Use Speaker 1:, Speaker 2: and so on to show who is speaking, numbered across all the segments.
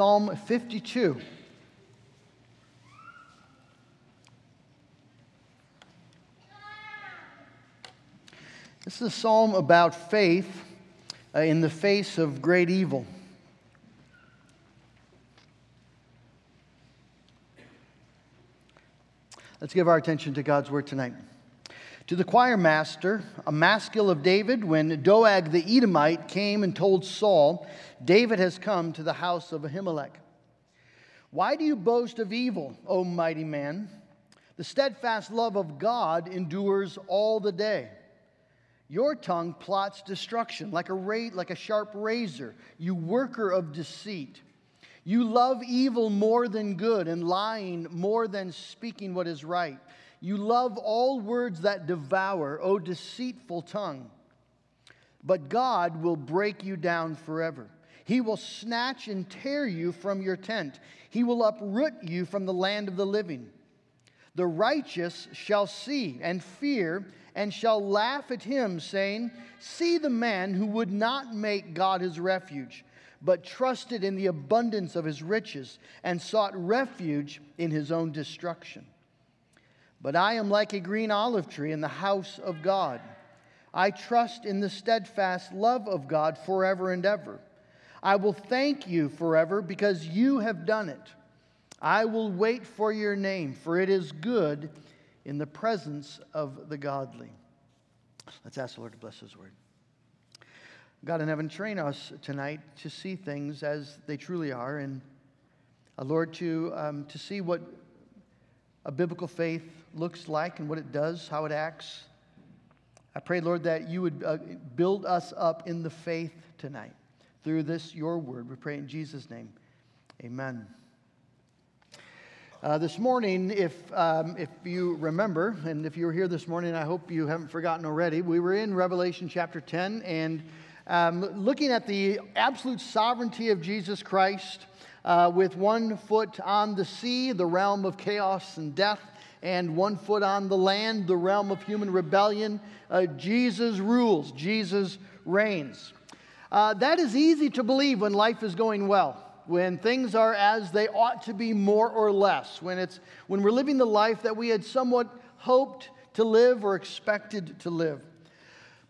Speaker 1: Psalm 52. This is a psalm about faith uh, in the face of great evil. Let's give our attention to God's word tonight. To the choir master, a maskil of David, when Doeg the Edomite came and told Saul, David has come to the house of Ahimelech. Why do you boast of evil, O mighty man? The steadfast love of God endures all the day. Your tongue plots destruction like a, ra- like a sharp razor, you worker of deceit. You love evil more than good, and lying more than speaking what is right. You love all words that devour, O deceitful tongue. But God will break you down forever. He will snatch and tear you from your tent. He will uproot you from the land of the living. The righteous shall see and fear and shall laugh at him, saying, See the man who would not make God his refuge, but trusted in the abundance of his riches, and sought refuge in his own destruction. But I am like a green olive tree in the house of God. I trust in the steadfast love of God forever and ever. I will thank you forever because you have done it. I will wait for your name, for it is good in the presence of the godly. Let's ask the Lord to bless His word. God in heaven, train us tonight to see things as they truly are, and uh, Lord, to, um, to see what a biblical faith looks like and what it does, how it acts. I pray, Lord, that you would uh, build us up in the faith tonight through this, your word. We pray in Jesus' name. Amen. Uh, this morning, if, um, if you remember, and if you were here this morning, I hope you haven't forgotten already, we were in Revelation chapter 10 and um, looking at the absolute sovereignty of Jesus Christ uh, with one foot on the sea, the realm of chaos and death, and one foot on the land, the realm of human rebellion. Uh, Jesus rules, Jesus reigns. Uh, that is easy to believe when life is going well when things are as they ought to be more or less, when, it's, when we're living the life that we had somewhat hoped to live or expected to live.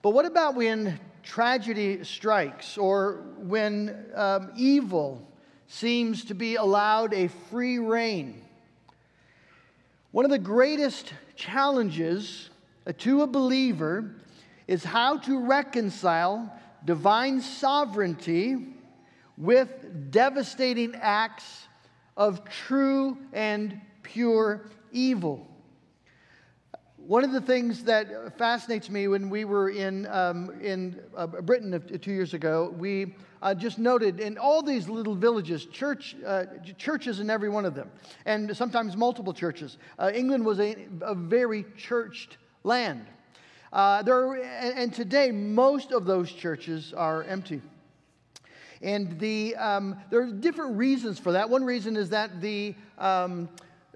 Speaker 1: But what about when tragedy strikes or when um, evil seems to be allowed a free rein? One of the greatest challenges to a believer is how to reconcile divine sovereignty with devastating acts of true and pure evil. One of the things that fascinates me when we were in, um, in uh, Britain two years ago, we uh, just noted in all these little villages, church, uh, churches in every one of them, and sometimes multiple churches. Uh, England was a, a, very churched land. Uh, there and today, most of those churches are empty. And the, um, there are different reasons for that. One reason is that the um,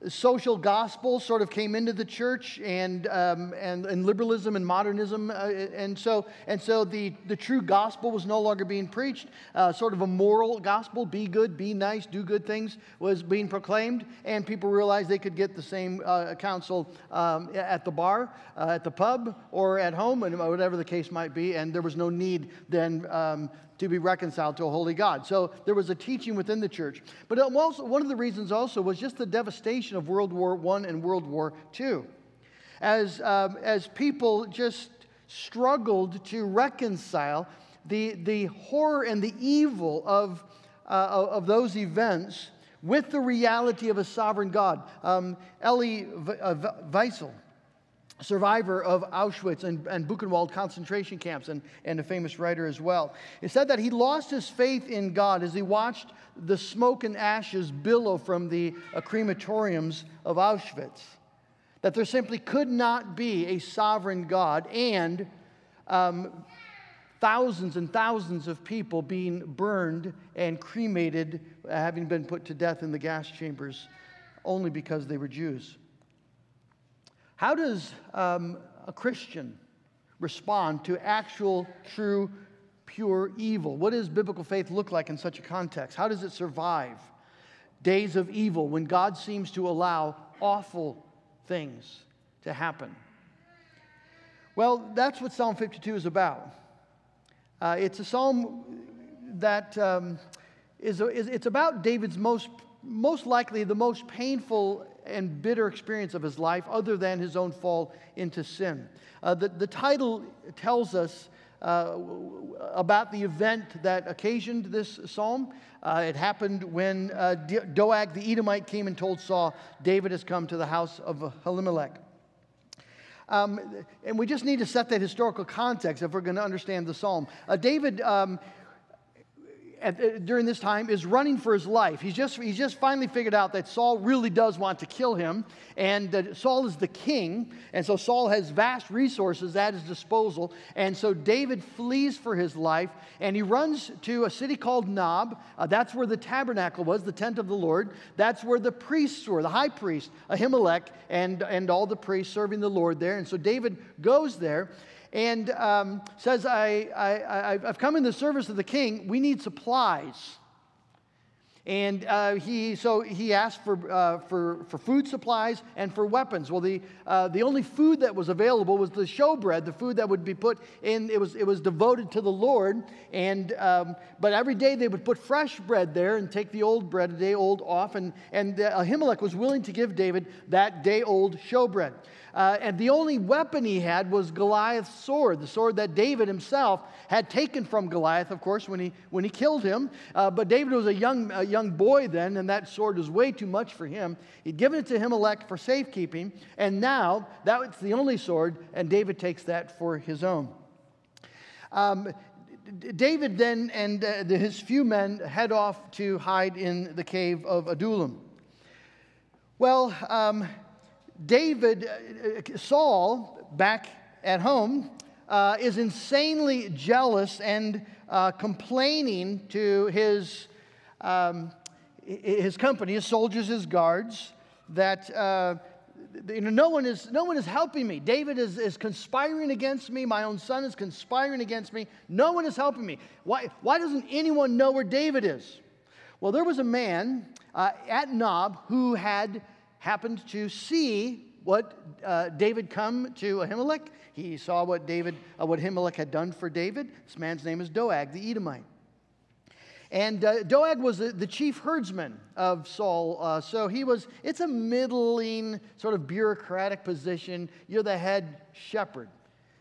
Speaker 1: social gospel sort of came into the church and, um, and, and liberalism and modernism. Uh, and so, and so the, the true gospel was no longer being preached. Uh, sort of a moral gospel be good, be nice, do good things was being proclaimed. And people realized they could get the same uh, counsel um, at the bar, uh, at the pub, or at home, and whatever the case might be. And there was no need then um, to be reconciled to a holy God. So there was a teaching within the church. But also, one of the reasons also was just the devastation of World War I and World War II. As, um, as people just struggled to reconcile the, the horror and the evil of, uh, of those events with the reality of a sovereign God. Um, Elie uh, Wiesel survivor of Auschwitz and, and Buchenwald concentration camps and, and a famous writer as well. It said that he lost his faith in God as he watched the smoke and ashes billow from the uh, crematoriums of Auschwitz. That there simply could not be a sovereign God and um, thousands and thousands of people being burned and cremated, having been put to death in the gas chambers only because they were Jews. How does um, a Christian respond to actual, true, pure evil. What does biblical faith look like in such a context? How does it survive days of evil when God seems to allow awful things to happen? Well, that's what Psalm 52 is about. Uh, it's a psalm that um, is, is it's about David's most, most likely the most painful and bitter experience of his life, other than his own fall into sin. Uh, the, the title tells us uh, about the event that occasioned this psalm. Uh, it happened when uh, Doeg the Edomite came and told Saul, David has come to the house of Ahimelech. Um, and we just need to set that historical context if we're going to understand the psalm. Uh, David um, at, uh, during this time is running for his life. He's just, he's just finally figured out that Saul really does want to kill him, and that Saul is the king, and so Saul has vast resources at his disposal. And so David flees for his life, and he runs to a city called Nob. Uh, that's where the tabernacle was, the tent of the Lord. That's where the priests were, the high priest, Ahimelech, and, and all the priests serving the Lord there. And so David goes there and um, says, I, I, I've come in the service of the king. We need supplies. And uh, he, so he asked for, uh, for, for food supplies and for weapons. Well, the, uh, the only food that was available was the showbread, the food that would be put in, it was, it was devoted to the Lord. And, um, but every day they would put fresh bread there and take the old bread, a day old, off. And, and uh, Ahimelech was willing to give David that day old showbread. Uh, and the only weapon he had was Goliath's sword, the sword that David himself had taken from Goliath, of course, when he, when he killed him. Uh, but David was a young, a young boy then, and that sword was way too much for him. He'd given it to Ahimelech for safekeeping, and now that's the only sword, and David takes that for his own. Um, David then and uh, his few men head off to hide in the cave of Adullam. Well, um, David, uh, Saul, back at home, uh, is insanely jealous and uh, complaining to his, um, his company, his soldiers, his guards, that uh, you know, no, one is, no one is helping me. David is, is conspiring against me. My own son is conspiring against me. No one is helping me. Why, why doesn't anyone know where David is? Well, there was a man uh, at Nob who had happened to see what uh, David come to Ahimelech. He saw what David, uh, what Ahimelech had done for David. This man's name is Doeg, the Edomite. And uh, Doeg was the, the, chief herdsman of Saul. Uh, so he was, it's a middling, sort of bureaucratic position. You're the head shepherd.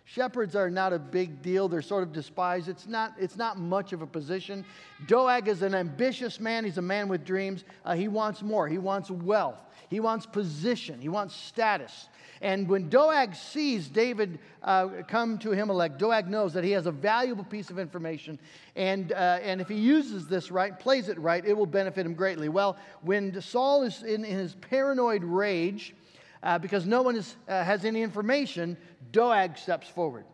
Speaker 1: Shepherds are not a big deal. They're sort of despised. It's not, it's not much of a position. Doeg is an ambitious man. He's a man with dreams. Uh, he wants more. He wants wealth. He wants position. He wants status. And when Doeg sees David uh, come to Ahimelech, Doeg knows that he has a valuable piece of information. And, uh, and if he uses this right, plays it right, it will benefit him greatly. Well, when Saul is in, in his paranoid rage, uh, because no one is, uh, has any information, Doeg steps forward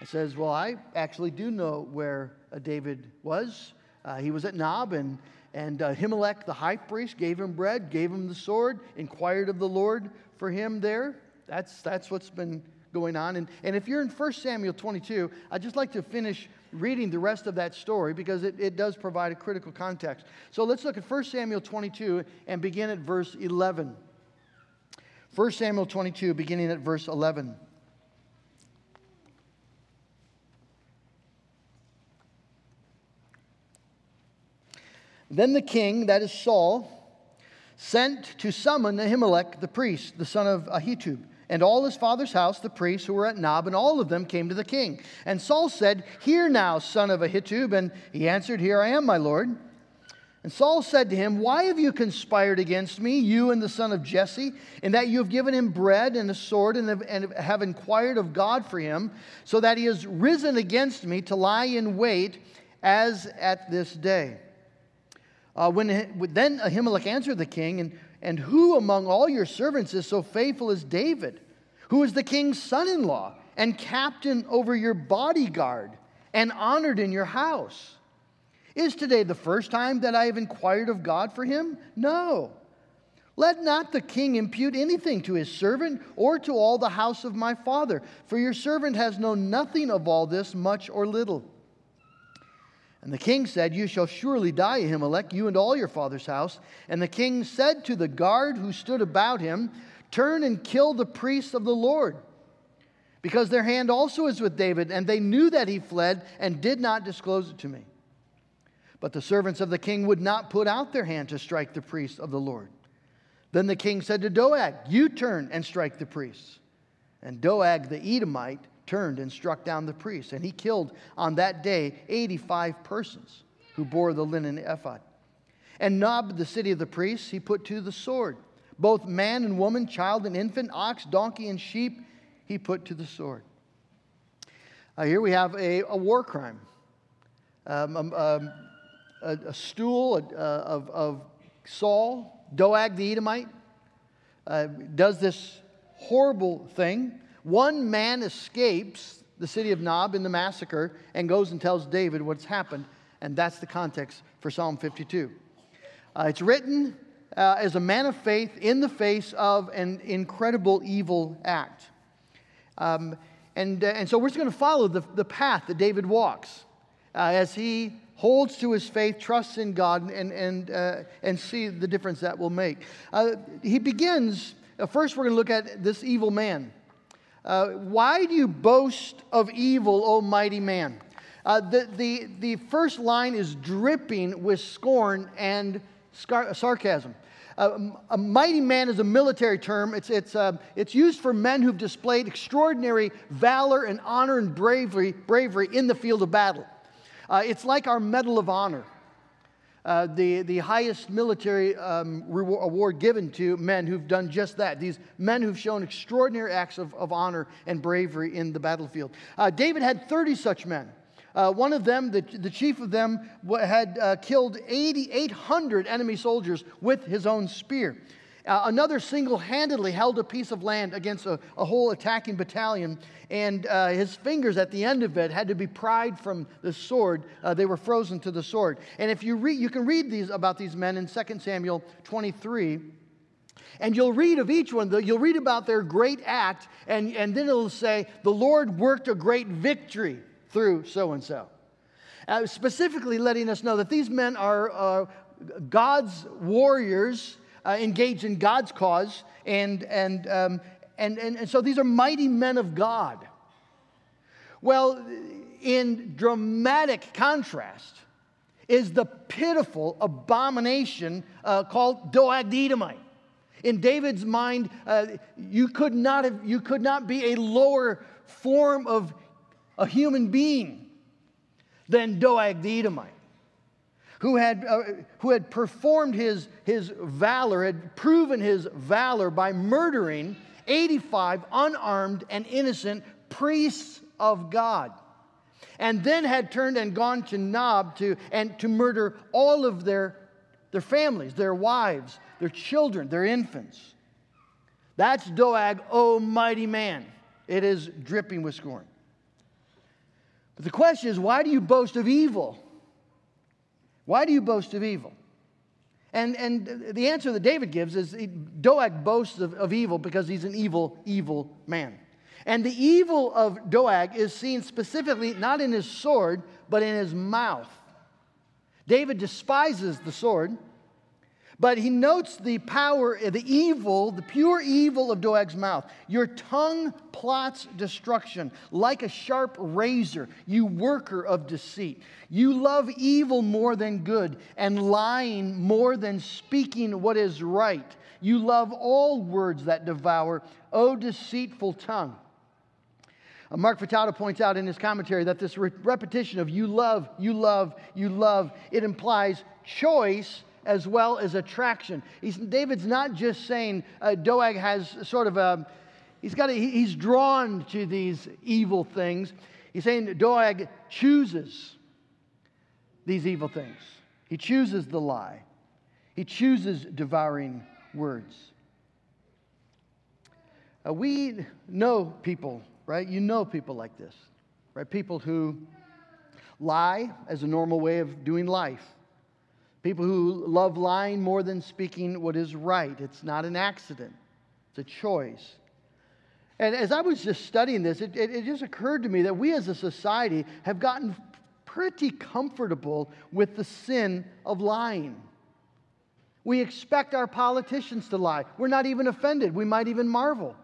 Speaker 1: and says, Well, I actually do know where uh, David was. Uh, he was at Nob, and, and uh, Ahimelech, the high priest, gave him bread, gave him the sword, inquired of the Lord for him there. That's, that's what's been going on. And, and if you're in 1 Samuel 22, I'd just like to finish reading the rest of that story because it, it does provide a critical context. So let's look at 1 Samuel 22 and begin at verse 11. 1 Samuel 22, beginning at verse 11. Then the king, that is Saul, sent to summon Ahimelech the priest, the son of Ahitub, and all his father's house, the priests who were at Nob, and all of them came to the king. And Saul said, Hear now, son of Ahitub. And he answered, Here I am, my lord. And Saul said to him, Why have you conspired against me, you and the son of Jesse, in that you have given him bread and a sword and have, inquired of God for him, so that he has risen against me to lie in wait as at this day? Uh, when, then Ahimelech answered the king, and, and who among all your servants is so faithful as David, who is the king's son in law and captain over your bodyguard and honored in your house? Is today the first time that I have inquired of God for him? No. Let not the king impute anything to his servant or to all the house of my father, for your servant has known nothing of all this, much or little. And the king said, You shall surely die, Ahimelech, you and all your father's house. And the king said to the guard who stood about him, Turn and kill the priests of the Lord, because their hand also is with David, and they knew that he fled and did not disclose it to me. But the servants of the king would not put out their hand to strike the priests of the Lord. Then the king said to Doeg, You turn and strike the priests. And Doeg the Edomite turned and struck down the priests. And he killed on that day 85 persons who bore the linen ephod. And Nob, the city of the priests, he put to the sword. Both man and woman, child and infant, ox, donkey, and sheep, he put to the sword. Uh, here we have a, a war crime. Um, um, um a, a, stool of, of Saul, Doeg the Edomite, uh, does this horrible thing. One man escapes the city of Nob in the massacre and goes and tells David what's happened, and that's the context for Psalm 52. Uh, it's written uh, as a man of faith in the face of an incredible evil act. Um, and, uh, and so we're just going to follow the, the path that David walks uh, as he holds to his faith, trusts in God, and, and, uh, and see the difference that will make. Uh, he begins, first, we're going to look at this evil man. Uh, why do you boast of evil, O mighty man? Uh, the, the, the first line is dripping with scorn and scar- sarcasm. Uh, a mighty man is a military term. It's, it's, uh, it's used for men who've displayed extraordinary valor and honor and bravery, bravery in the field of battle. Uh, it's like our Medal of Honor uh, the, the highest military um, reward, award given to men who've done just that. These men who've shown extraordinary acts of, of honor and bravery in the battlefield. Uh, David had 30 such men. Uh, one of them, the, the chief of them, had uh, killed 800 enemy soldiers with his own spear. Uh, another single handedly held a piece of land against a, a whole attacking battalion, and uh, his fingers at the end of it had to be pried from the sword. Uh, they were frozen to the sword. And if you read, you can read these about these men in 2 Samuel 23. And you'll read of each one, you'll read about their great act, and, and then it'll say, The Lord worked a great victory through so and so. Specifically, letting us know that these men are God's warriors uh, engaged in God's cause, and, and, um, and, and, and so these are mighty men of God. Well, in dramatic contrast is the pitiful abomination uh, called the Edomite. In David's mind, uh, you, could not have, you could not be a lower form of a human being than Doeg the Edomite who had, uh, who had performed his, his valor, had proven his valor by murdering 85 unarmed and innocent priests of God. And then had turned and gone to Nob to, and to murder all of their, their families, their wives, their children, their infants. That's Doeg, oh mighty man. It is dripping with scorn. But the question is why do you boast of evil? Why do you boast of evil? And, and the answer that David gives is Doeg boasts of, of evil because he's an evil, evil man. And the evil of Doeg is seen specifically not in his sword, but in his mouth. David despises the sword but he notes the power, the evil, the pure evil of Doeg's mouth. Your tongue plots destruction like a sharp razor, you worker of deceit. You love evil more than good, and lying more than speaking what is right. You love all words that devour, O deceitful tongue. Uh, Mark Futato points out in his commentary that this re- repetition of you love, you love, you love, it implies choice as well as attraction. He's, David's not just saying uh, Doeg has sort of a, he's, got a, he's drawn to these evil things. He's saying Doeg chooses these evil things. He chooses the lie. He chooses devouring words. Uh, we know people, right? You know people like this, right? People who lie as a normal way of doing life. People who love lying more than speaking what is right. It's not an accident, it's a choice. And as I was just studying this, it, it, it just occurred to me that we as a society have gotten pretty comfortable with the sin of lying. We expect our politicians to lie. We're not even offended. We might even marvel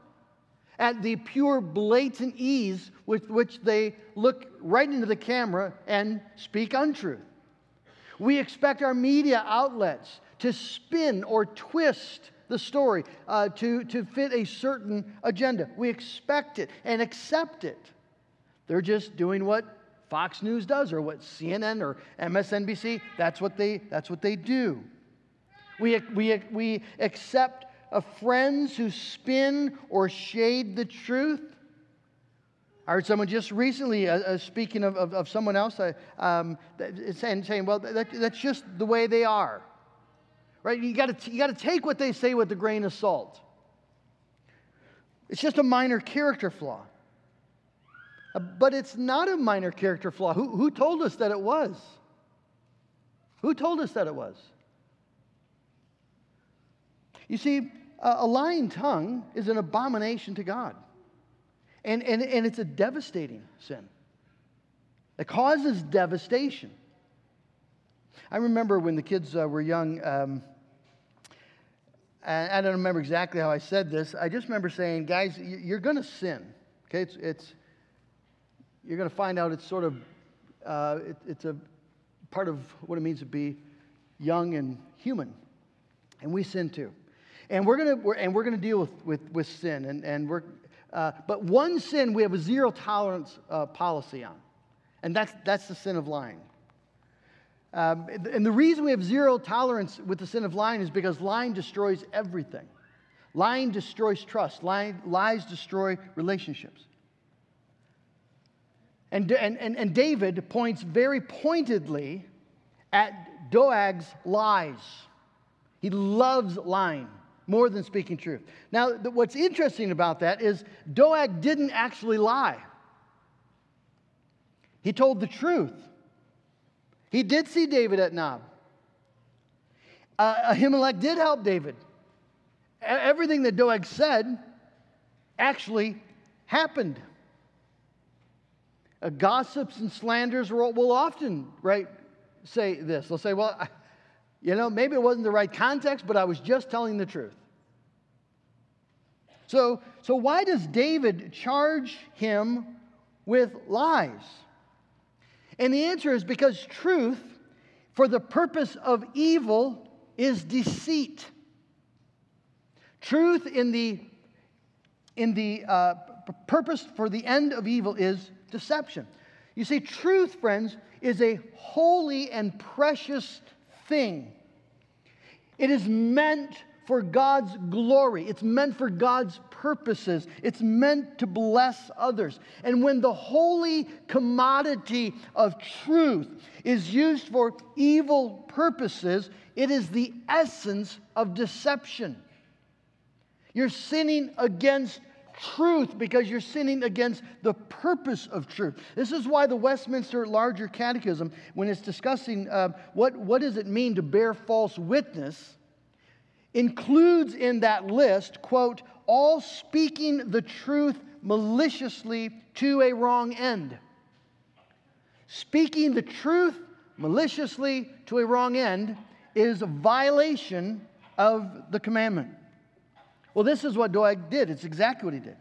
Speaker 1: at the pure, blatant ease with which they look right into the camera and speak untruth. We expect our media outlets to spin or twist the story uh, to, to fit a certain agenda. We expect it and accept it. They're just doing what Fox News does or what CNN or MSNBC, that's what they, that's what they do. We, we, we accept friends who spin or shade the truth. I heard someone just recently uh, uh, speaking of, of, of, someone else uh, um, saying, saying, well, that, that's just the way they are. Right? You got you to take what they say with a grain of salt. It's just a minor character flaw. Uh, but it's not a minor character flaw. Who, who told us that it was? Who told us that it was? You see, a lying tongue is an abomination to God. And, and, and it's a devastating sin. It causes devastation. I remember when the kids uh, were young, um, I don't remember exactly how I said this. I just remember saying, guys, you're going to sin. Okay, it's, it's you're going to find out it's sort of uh, it, it's a part of what it means to be young and human, and we sin too. And we're going to and we're going to deal with, with, with sin, and, and we're uh, but one sin we have a zero tolerance uh, policy on, and that's that's the sin of lying. Um, and the reason we have zero tolerance with the sin of lying is because lying destroys everything. Lying destroys trust. Lying, lies destroy relationships. And, and, and, and David points very pointedly at Doeg's lies. He loves lying more than speaking truth. Now, what's interesting about that is Doeg didn't actually lie, he told the truth. He did see David at Nob. Uh, Ahimelech did help David. Everything that Doeg said actually happened. Uh, gossips and slanders will, will often right say this. They'll say, "Well, I, you know, maybe it wasn't the right context, but I was just telling the truth." So, so why does David charge him with lies? And the answer is because truth, for the purpose of evil, is deceit. Truth in the in the uh, purpose for the end of evil is deception. You see, truth, friends, is a holy and precious thing. It is meant for God's glory, it's meant for God's purposes, it's meant to bless others. And when the holy commodity of truth is used for evil purposes, it is the essence of deception. You're sinning against truth because you're sinning against the purpose of truth. This is why the Westminster Larger Catechism, when it's discussing uh, what, what does it mean to bear false witness, includes in that list, quote, all speaking the truth maliciously to a wrong end. Speaking the truth maliciously to a wrong end is a violation of the commandment. Well, this is what Doeg did. It's exactly what he did.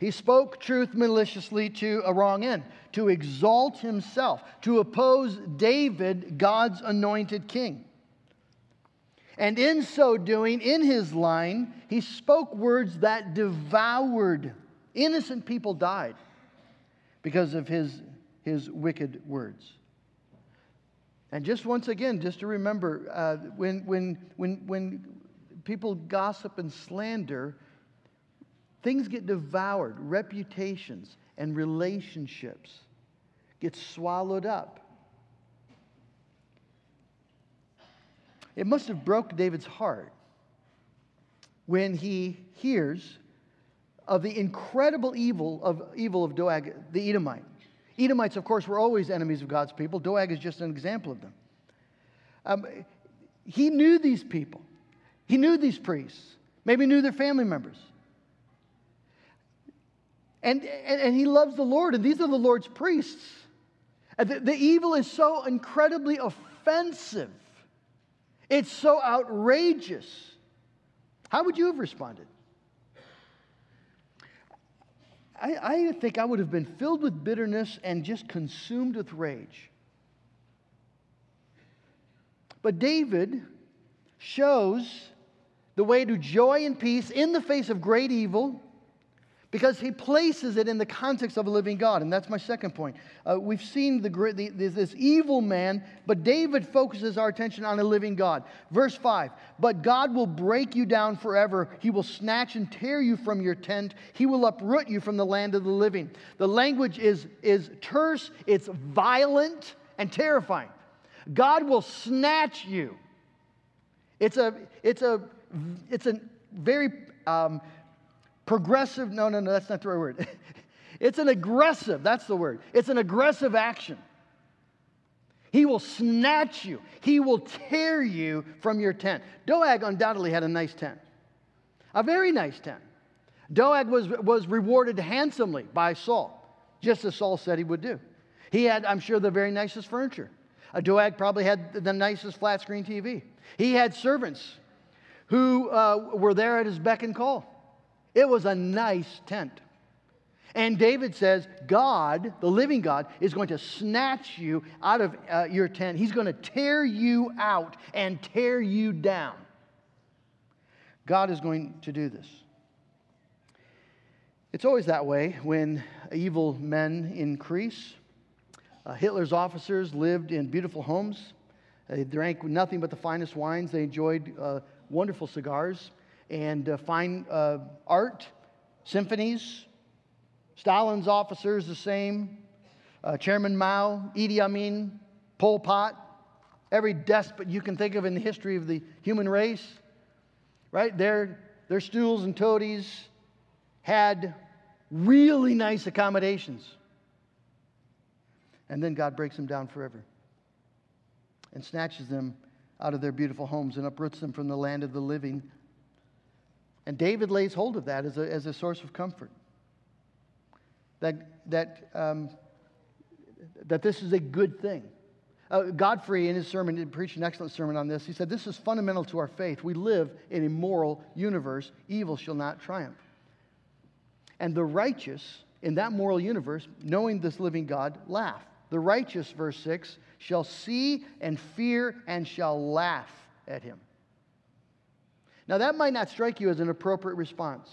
Speaker 1: He spoke truth maliciously to a wrong end, to exalt himself, to oppose David, God's anointed king. And in so doing, in his line, he spoke words that devoured. Innocent people died because of his, his wicked words. And just once again, just to remember, uh, when, when, when, when people gossip and slander, things get devoured, reputations and relationships get swallowed up. It must have broke David's heart when he hears of the incredible evil of evil of Doeg the Edomite. Edomites, of course, were always enemies of God's people. Doeg is just an example of them. Um, he knew these people. He knew these priests, maybe knew their family members. And, and, and he loves the Lord, and these are the Lord's priests. The, the evil is so incredibly offensive, it's so outrageous. How would you have responded? I, I, think I would have been filled with bitterness and just consumed with rage. But David shows the way to joy and peace in the face of great evil because he places it in the context of a living God. And that's my second point. Uh, we've seen the, the, this evil man, but David focuses our attention on a living God. Verse 5 But God will break you down forever. He will snatch and tear you from your tent. He will uproot you from the land of the living. The language is, is terse, it's violent, and terrifying. God will snatch you. It's a, it's a, it's a very um, progressive, no, no, no, that's not the right word. it's an aggressive, that's the word. It's an aggressive action. He will snatch you, he will tear you from your tent. Doeg undoubtedly had a nice tent, a very nice tent. Doeg was, was rewarded handsomely by Saul, just as Saul said he would do. He had, I'm sure, the very nicest furniture. Doeg probably had the nicest flat screen TV. He had servants who uh, were there at his beck and call. It was a nice tent. And David says, God, the living God, is going to snatch you out of uh, your tent. He's going to tear you out and tear you down. God is going to do this. It's always that way when evil men increase. Uh, Hitler's officers lived in beautiful homes. They drank nothing but the finest wines. They enjoyed uh, wonderful cigars and uh, fine uh, art, symphonies. Stalin's officers, the same. Uh, Chairman Mao, Idi Amin, Pol Pot, every despot you can think of in the history of the human race, right? Their, their stools and toadies had really nice accommodations. And then God breaks them down forever and snatches them out of their beautiful homes and uproots them from the land of the living. And David lays hold of that as a, as a source of comfort. That, that, um, that this is a good thing. Uh, Godfrey, in his sermon, he preached an excellent sermon on this. He said, This is fundamental to our faith. We live in a moral universe. Evil shall not triumph. And the righteous in that moral universe, knowing this living God, laugh. The righteous, verse 6, shall see and fear and shall laugh at him. Now, that might not strike you as an appropriate response.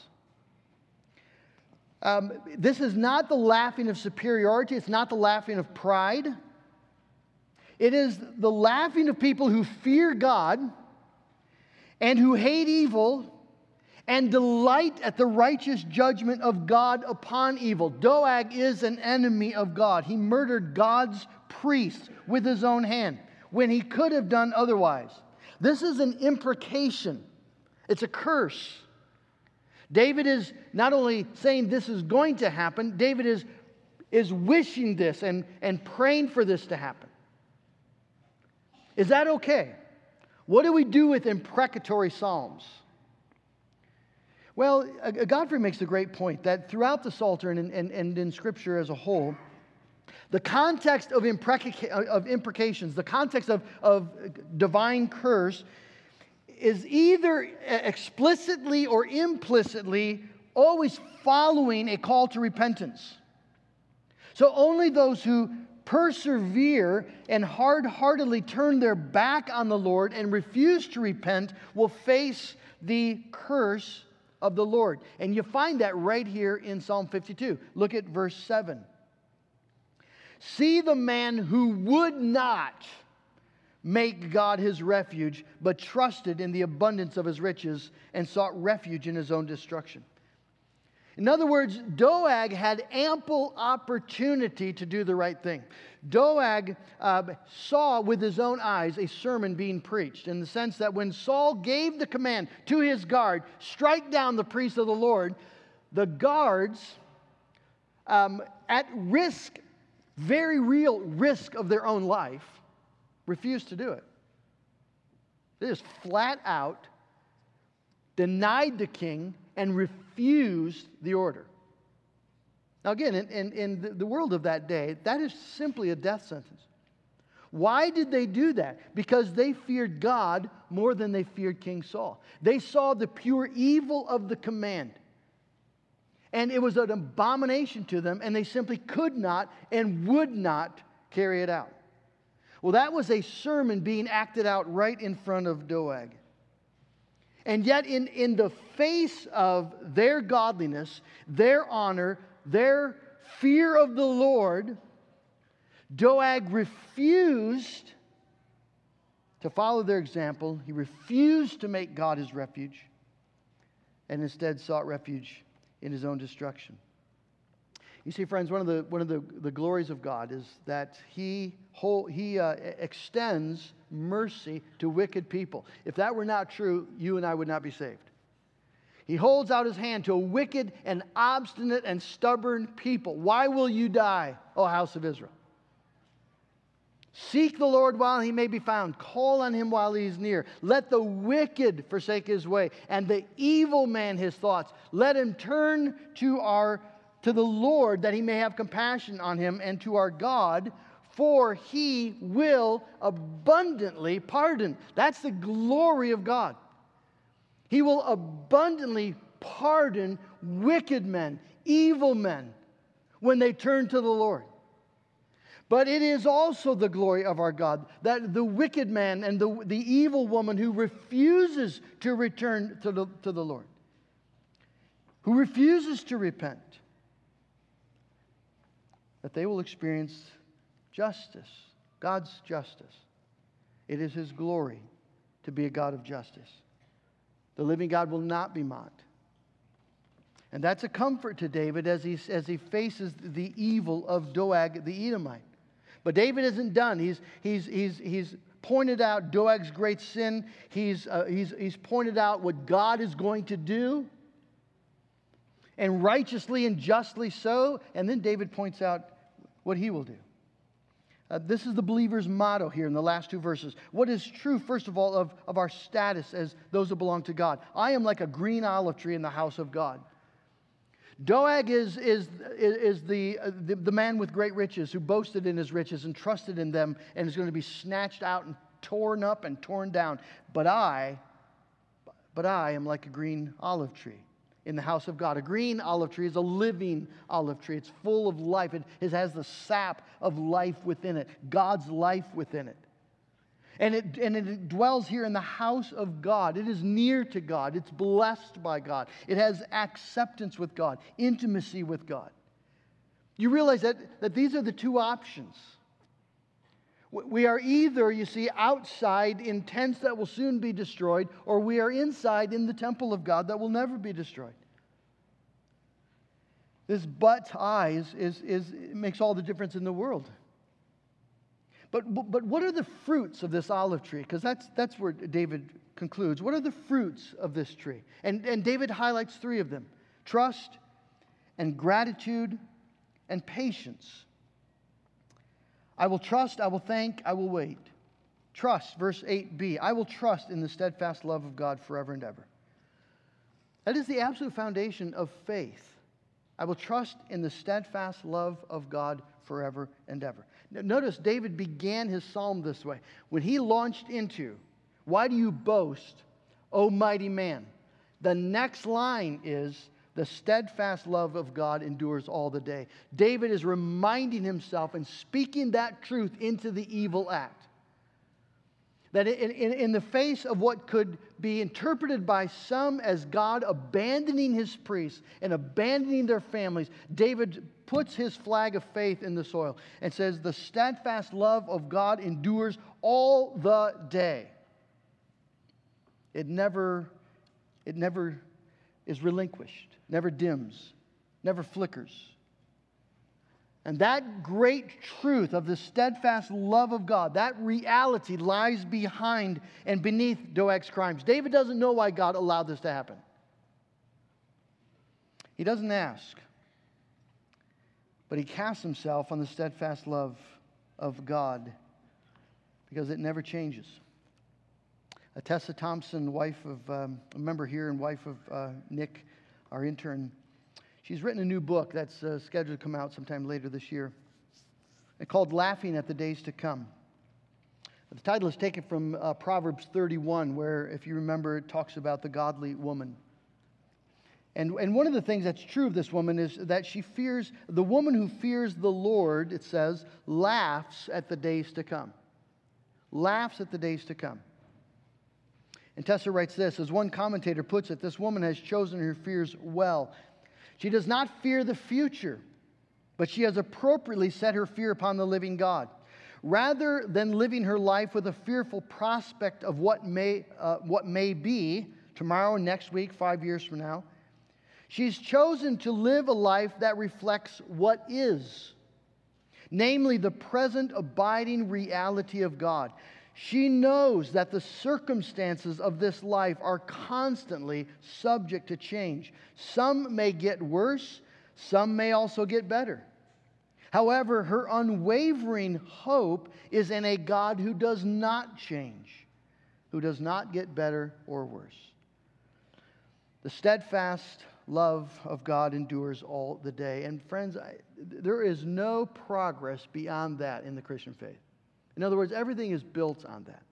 Speaker 1: Um, this is not the laughing of superiority, it's not the laughing of pride. It is the laughing of people who fear God and who hate evil and delight at the righteous judgment of God upon evil. Doeg is an enemy of God. He murdered God's priests with his own hand when he could have done otherwise. This is an imprecation, it's a curse. David is not only saying this is going to happen, David is, is wishing this and, and praying for this to happen. Is that okay? What do we do with imprecatory psalms? Well, uh, uh, Godfrey makes a great point that throughout the Psalter and, and, and in Scripture as a whole, the context of, impreca- uh, of imprecations, the context of, of divine curse, is either explicitly or implicitly always following a call to repentance. So only those who persevere and hard heartedly turn their back on the Lord and refuse to repent will face the curse of the Lord. And you find that right here in Psalm 52. Look at verse 7. See the man who would not make God his refuge, but trusted in the abundance of his riches and sought refuge in his own destruction. In other words, Doeg had ample opportunity to do the right thing. Doeg uh, saw with his own eyes a sermon being preached in the sense that when Saul gave the command to his guard, strike down the priests of the Lord, the guards, um, at risk, very real risk of their own life, refused to do it. They just flat out denied the king and refused the order. Now, again, in, in, in the world of that day, that is simply a death sentence. Why did they do that? Because they feared God more than they feared King Saul. They saw the pure evil of the command. And it was an abomination to them, and they simply could not and would not carry it out. Well, that was a sermon being acted out right in front of Doeg. And yet, in, in the face of their godliness, their honor, their fear of the Lord, Doeg refused to follow their example. He refused to make God his refuge and instead sought refuge in his own destruction. You see, friends, one of the, one of the, the glories of God is that he, whole, he uh, extends mercy to wicked people. If that were not true, you and I would not be saved. He holds out his hand to a wicked and obstinate and stubborn people. Why will you die, O house of Israel? Seek the Lord while he may be found. Call on him while he is near. Let the wicked forsake his way, and the evil man his thoughts. Let him turn to our to the Lord that he may have compassion on him, and to our God, for he will abundantly pardon. That's the glory of God. He will abundantly pardon wicked men, evil men, when they turn to the Lord. But it is also the glory of our God that the wicked man and the, the evil woman who refuses to return to the, to the Lord, who refuses to repent, that they will experience justice, God's justice. It is His glory to be a God of justice. The living God will not be mocked. And that's a comfort to David as he, as he faces the evil of Doeg the Edomite. But David isn't done. He's, he's, he's, he's pointed out Doeg's great sin, he's, uh, he's, he's pointed out what God is going to do, and righteously and justly so. And then David points out what he will do. Uh, this is the believer's motto here in the last two verses. What is true, first of all, of, of our status as those who belong to God? I am like a green olive tree in the house of God. Doeg is, is, is the, uh, the, the man with great riches who boasted in his riches and trusted in them and is going to be snatched out and torn up and torn down. But I, but I am like a green olive tree in the house of God. A green olive tree is a living olive tree. It's full of life. It, has the sap of life within it, God's life within it. And it, and it dwells here in the house of God. It is near to God. It's blessed by God. It has acceptance with God, intimacy with God. You realize that, that these are the two options. We are either, you see, outside in tents that will soon be destroyed, or we are inside in the temple of God that will never be destroyed. This but eyes is, is, makes all the difference in the world. But, but what are the fruits of this olive tree? Because that's, that's where David concludes. What are the fruits of this tree? And, and David highlights three of them trust and gratitude and patience. I will trust, I will thank, I will wait. Trust, verse 8b. I will trust in the steadfast love of God forever and ever. That is the absolute foundation of faith. I will trust in the steadfast love of God forever and ever. Notice David began his psalm this way. When he launched into, Why do you boast, O mighty man? The next line is, The steadfast love of God endures all the day. David is reminding himself and speaking that truth into the evil act. That in, in, in, the face of what could be interpreted by some as God abandoning his priests and abandoning their families, David puts his flag of faith in the soil and says, The steadfast love of God endures all the day. It never, it never is relinquished, never dims, never flickers. And that great truth of the steadfast love of God, that reality lies behind and beneath Doeg's crimes. David doesn't know why God allowed this to happen. He doesn't ask, but he casts himself on the steadfast love of God because it never changes. Tessa Thompson, wife of um, a member here and wife of uh, Nick, our intern, She's written a new book that's uh, scheduled to come out sometime later this year. It's called Laughing at the Days to Come. The title is taken from uh, Proverbs 31, where, if you remember, it talks about the godly woman. And, and one of the things that's true of this woman is that she fears, the woman who fears the Lord, it says, laughs at the days to come. Laughs at the days to come. And Tessa writes this as one commentator puts it, this woman has chosen her fears well. She does not fear the future, but she has appropriately set her fear upon the living God. Rather than living her life with a fearful prospect of what may, uh, what may be tomorrow, next week, five years from now, she's chosen to live a life that reflects what is, namely the present abiding reality of God. She knows that the circumstances of this life are constantly subject to change. Some may get worse, some may also get better. However, her unwavering hope is in a God who does not change, who does not get better or worse. The steadfast love of God endures all the day. And friends, I, there is no progress beyond that in the Christian faith. In other words, everything is built on that.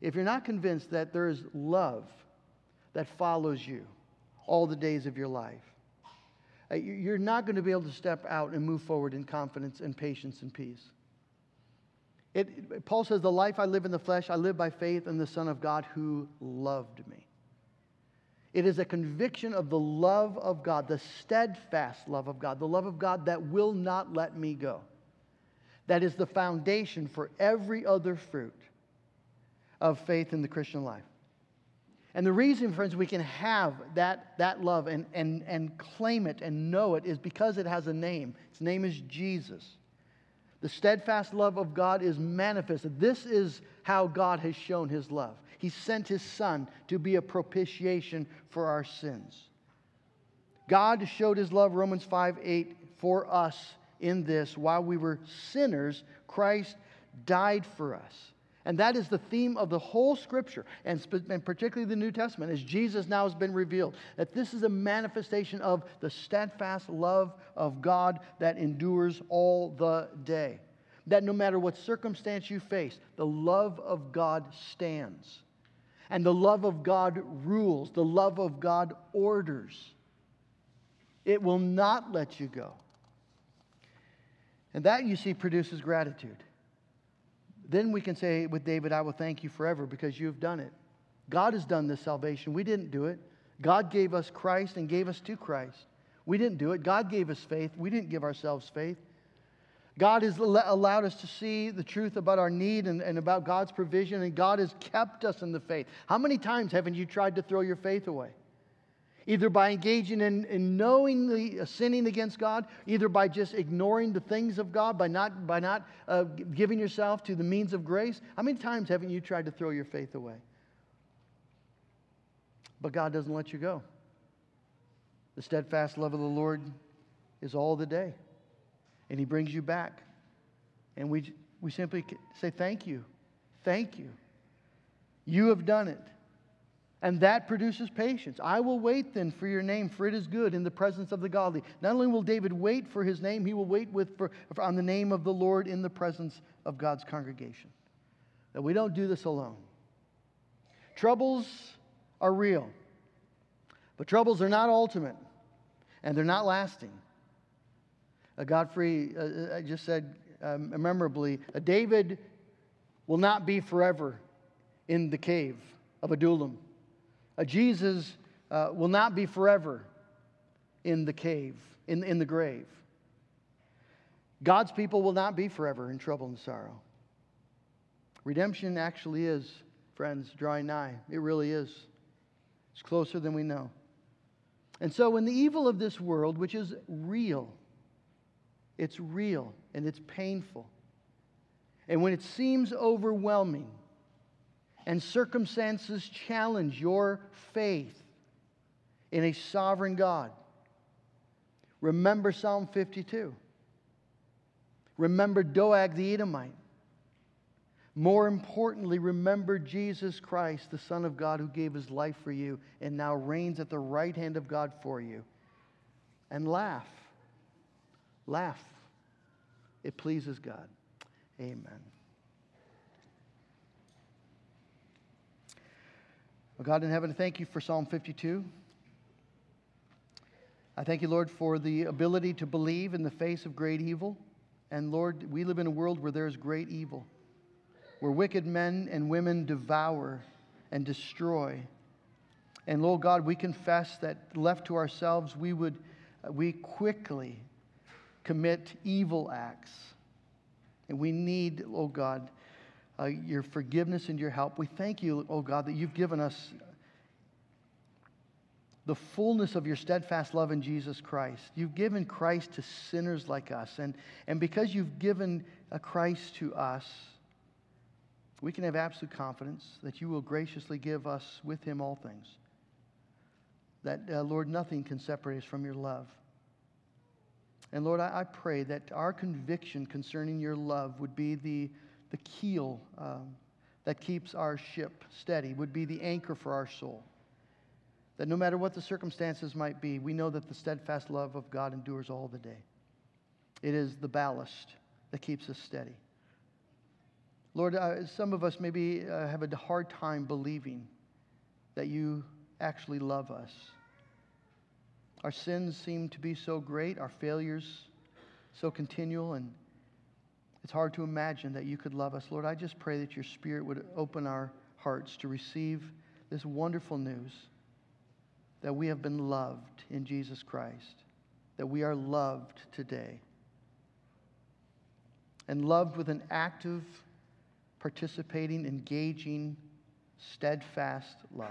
Speaker 1: If you're not convinced that there is love that follows you all the days of your life, uh, you're not going to be able to step out and move forward in confidence and patience and peace. It, Paul says, The life I live in the flesh, I live by faith in the Son of God who loved me. It is a conviction of the love of God, the steadfast love of God, the love of God that will not let me go that is the foundation for every other fruit of faith in the Christian life. And the reason, friends, we can have that, that love and, and, and claim it and know it is because it has a name. Its name is Jesus. The steadfast love of God is manifested. This is how God has shown his love. He sent his Son to be a propitiation for our sins. God showed his love, Romans 5 8, for us in this while we were sinners, Christ died for us. And that is the theme of the whole scripture, and, sp- and, particularly the New Testament, as Jesus now has been revealed. That this is a manifestation of the steadfast love of God that endures all the day. That no matter what circumstance you face, the love of God stands. And the love of God rules, the love of God orders. It will not let you go. And that, you see, produces gratitude. Then we can say with David, I will thank you forever because you have done it. God has done this salvation. We didn't do it. God gave us Christ and gave us to Christ. We didn't do it. God gave us faith. We didn't give ourselves faith. God has allowed us to see the truth about our need and, and about God's provision, and God has kept us in the faith. How many times haven't you tried to throw your faith away? Either by engaging in, in knowingly sinning against God, either by just ignoring the things of God, by not, by not uh, giving yourself to the means of grace. How many times haven't you tried to throw your faith away? But God doesn't let you go. The steadfast love of the Lord is all the day, and He brings you back. And we, we simply say, Thank you. Thank you. You have done it. And that produces patience. I will wait then for your name, for it is good in the presence of the godly. Not only will David wait for his name, he will wait with, for, for, on the name of the Lord in the presence of God's congregation. That we don't do this alone. Troubles are real, but troubles are not ultimate, and they're not lasting. Uh, Godfrey uh, uh just said um, memorably, uh, David will not be forever in the cave of Adullam. Jesus uh, will not be forever in the cave, in, in the grave. God's people will not be forever in trouble and sorrow. Redemption actually is, friends, drawing nigh. It really is. It's closer than we know. And so, when the evil of this world, which is real, it's real and it's painful, and when it seems overwhelming, and circumstances challenge your faith in a sovereign God, remember Psalm 52. Remember Doeg the Edomite. More importantly, remember Jesus Christ, the Son of God, who gave his life for you and now reigns at the right hand of God for you. and laugh. Laugh. It pleases God. Amen. Well, God in heaven, thank you for Psalm 52. I thank you, Lord, for the ability to believe in the face of great evil. And Lord, we live in a world where there is great evil, where wicked men and women devour and destroy. And Lord God, we confess that left to ourselves, we would uh, we quickly commit evil acts. And we need, oh God, uh, your forgiveness and your help. We thank you, oh God, that you've given us the fullness of your steadfast love in Jesus Christ. You've given Christ to sinners like us. And, and because you've given a Christ to us, we can have absolute confidence that you will graciously give us with him all things. That, uh, Lord, nothing can separate us from your love. And Lord, I, I pray that our conviction concerning your love would be the, the keel um, that keeps our ship steady, would be the anchor for our soul. That no matter what the circumstances might be, we know that the steadfast love of God endures all the day. It is the ballast that keeps us steady. Lord, uh, some of us maybe uh, have a hard time believing that you actually love us. Our sins seem to be so great, our failures so continual, and it's hard to imagine that you could love us. Lord, I just pray that your Spirit would open our hearts to receive this wonderful news that we have been loved in Jesus Christ, that we are loved today, and loved with an active, participating, engaging, steadfast love.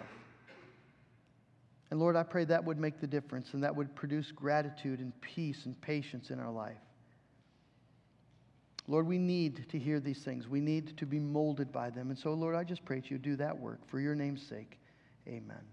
Speaker 1: And Lord, I pray that would make the difference and that would produce gratitude and peace and patience in our life. Lord, we need to hear these things. We need to be molded by them. And so, Lord, I just pray that you do that work for your name's sake. Amen.